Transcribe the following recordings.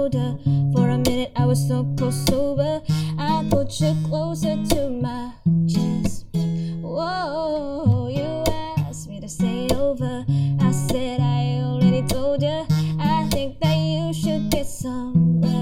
shoulder. For a minute, I was so close, sober. I put you closer to my chest. Whoa, you asked me to stay over. I said I already told you. I think that you should get some rest.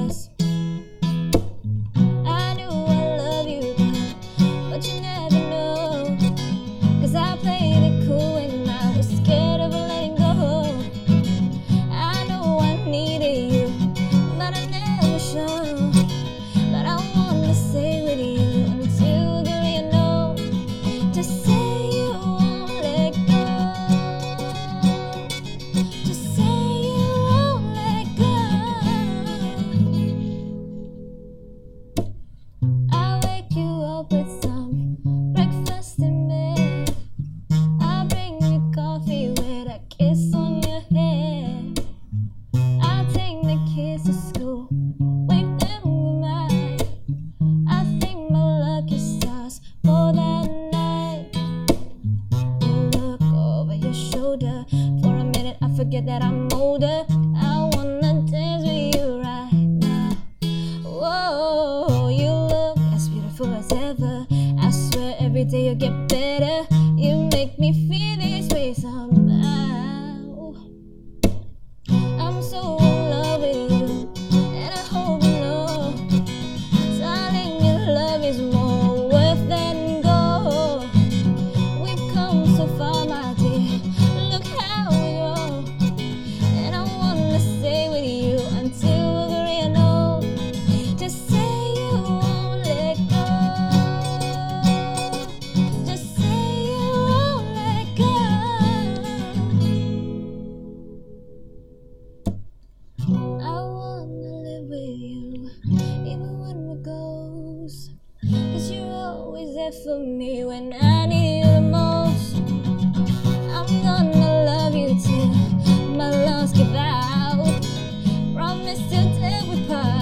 forget that I'm older. I wanna dance with you right now. Whoa, you look as beautiful as ever. I swear every day you get me when I need you most. I'm gonna love you till my lungs give out. Promise till day we part.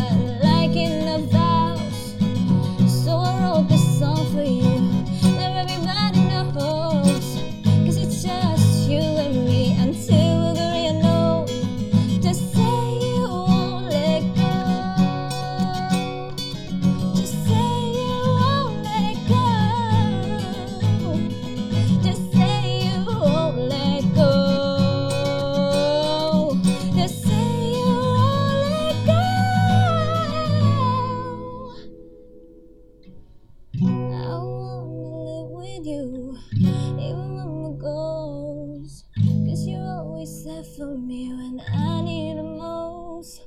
even when the goes. Cause you always there for me when I need the most.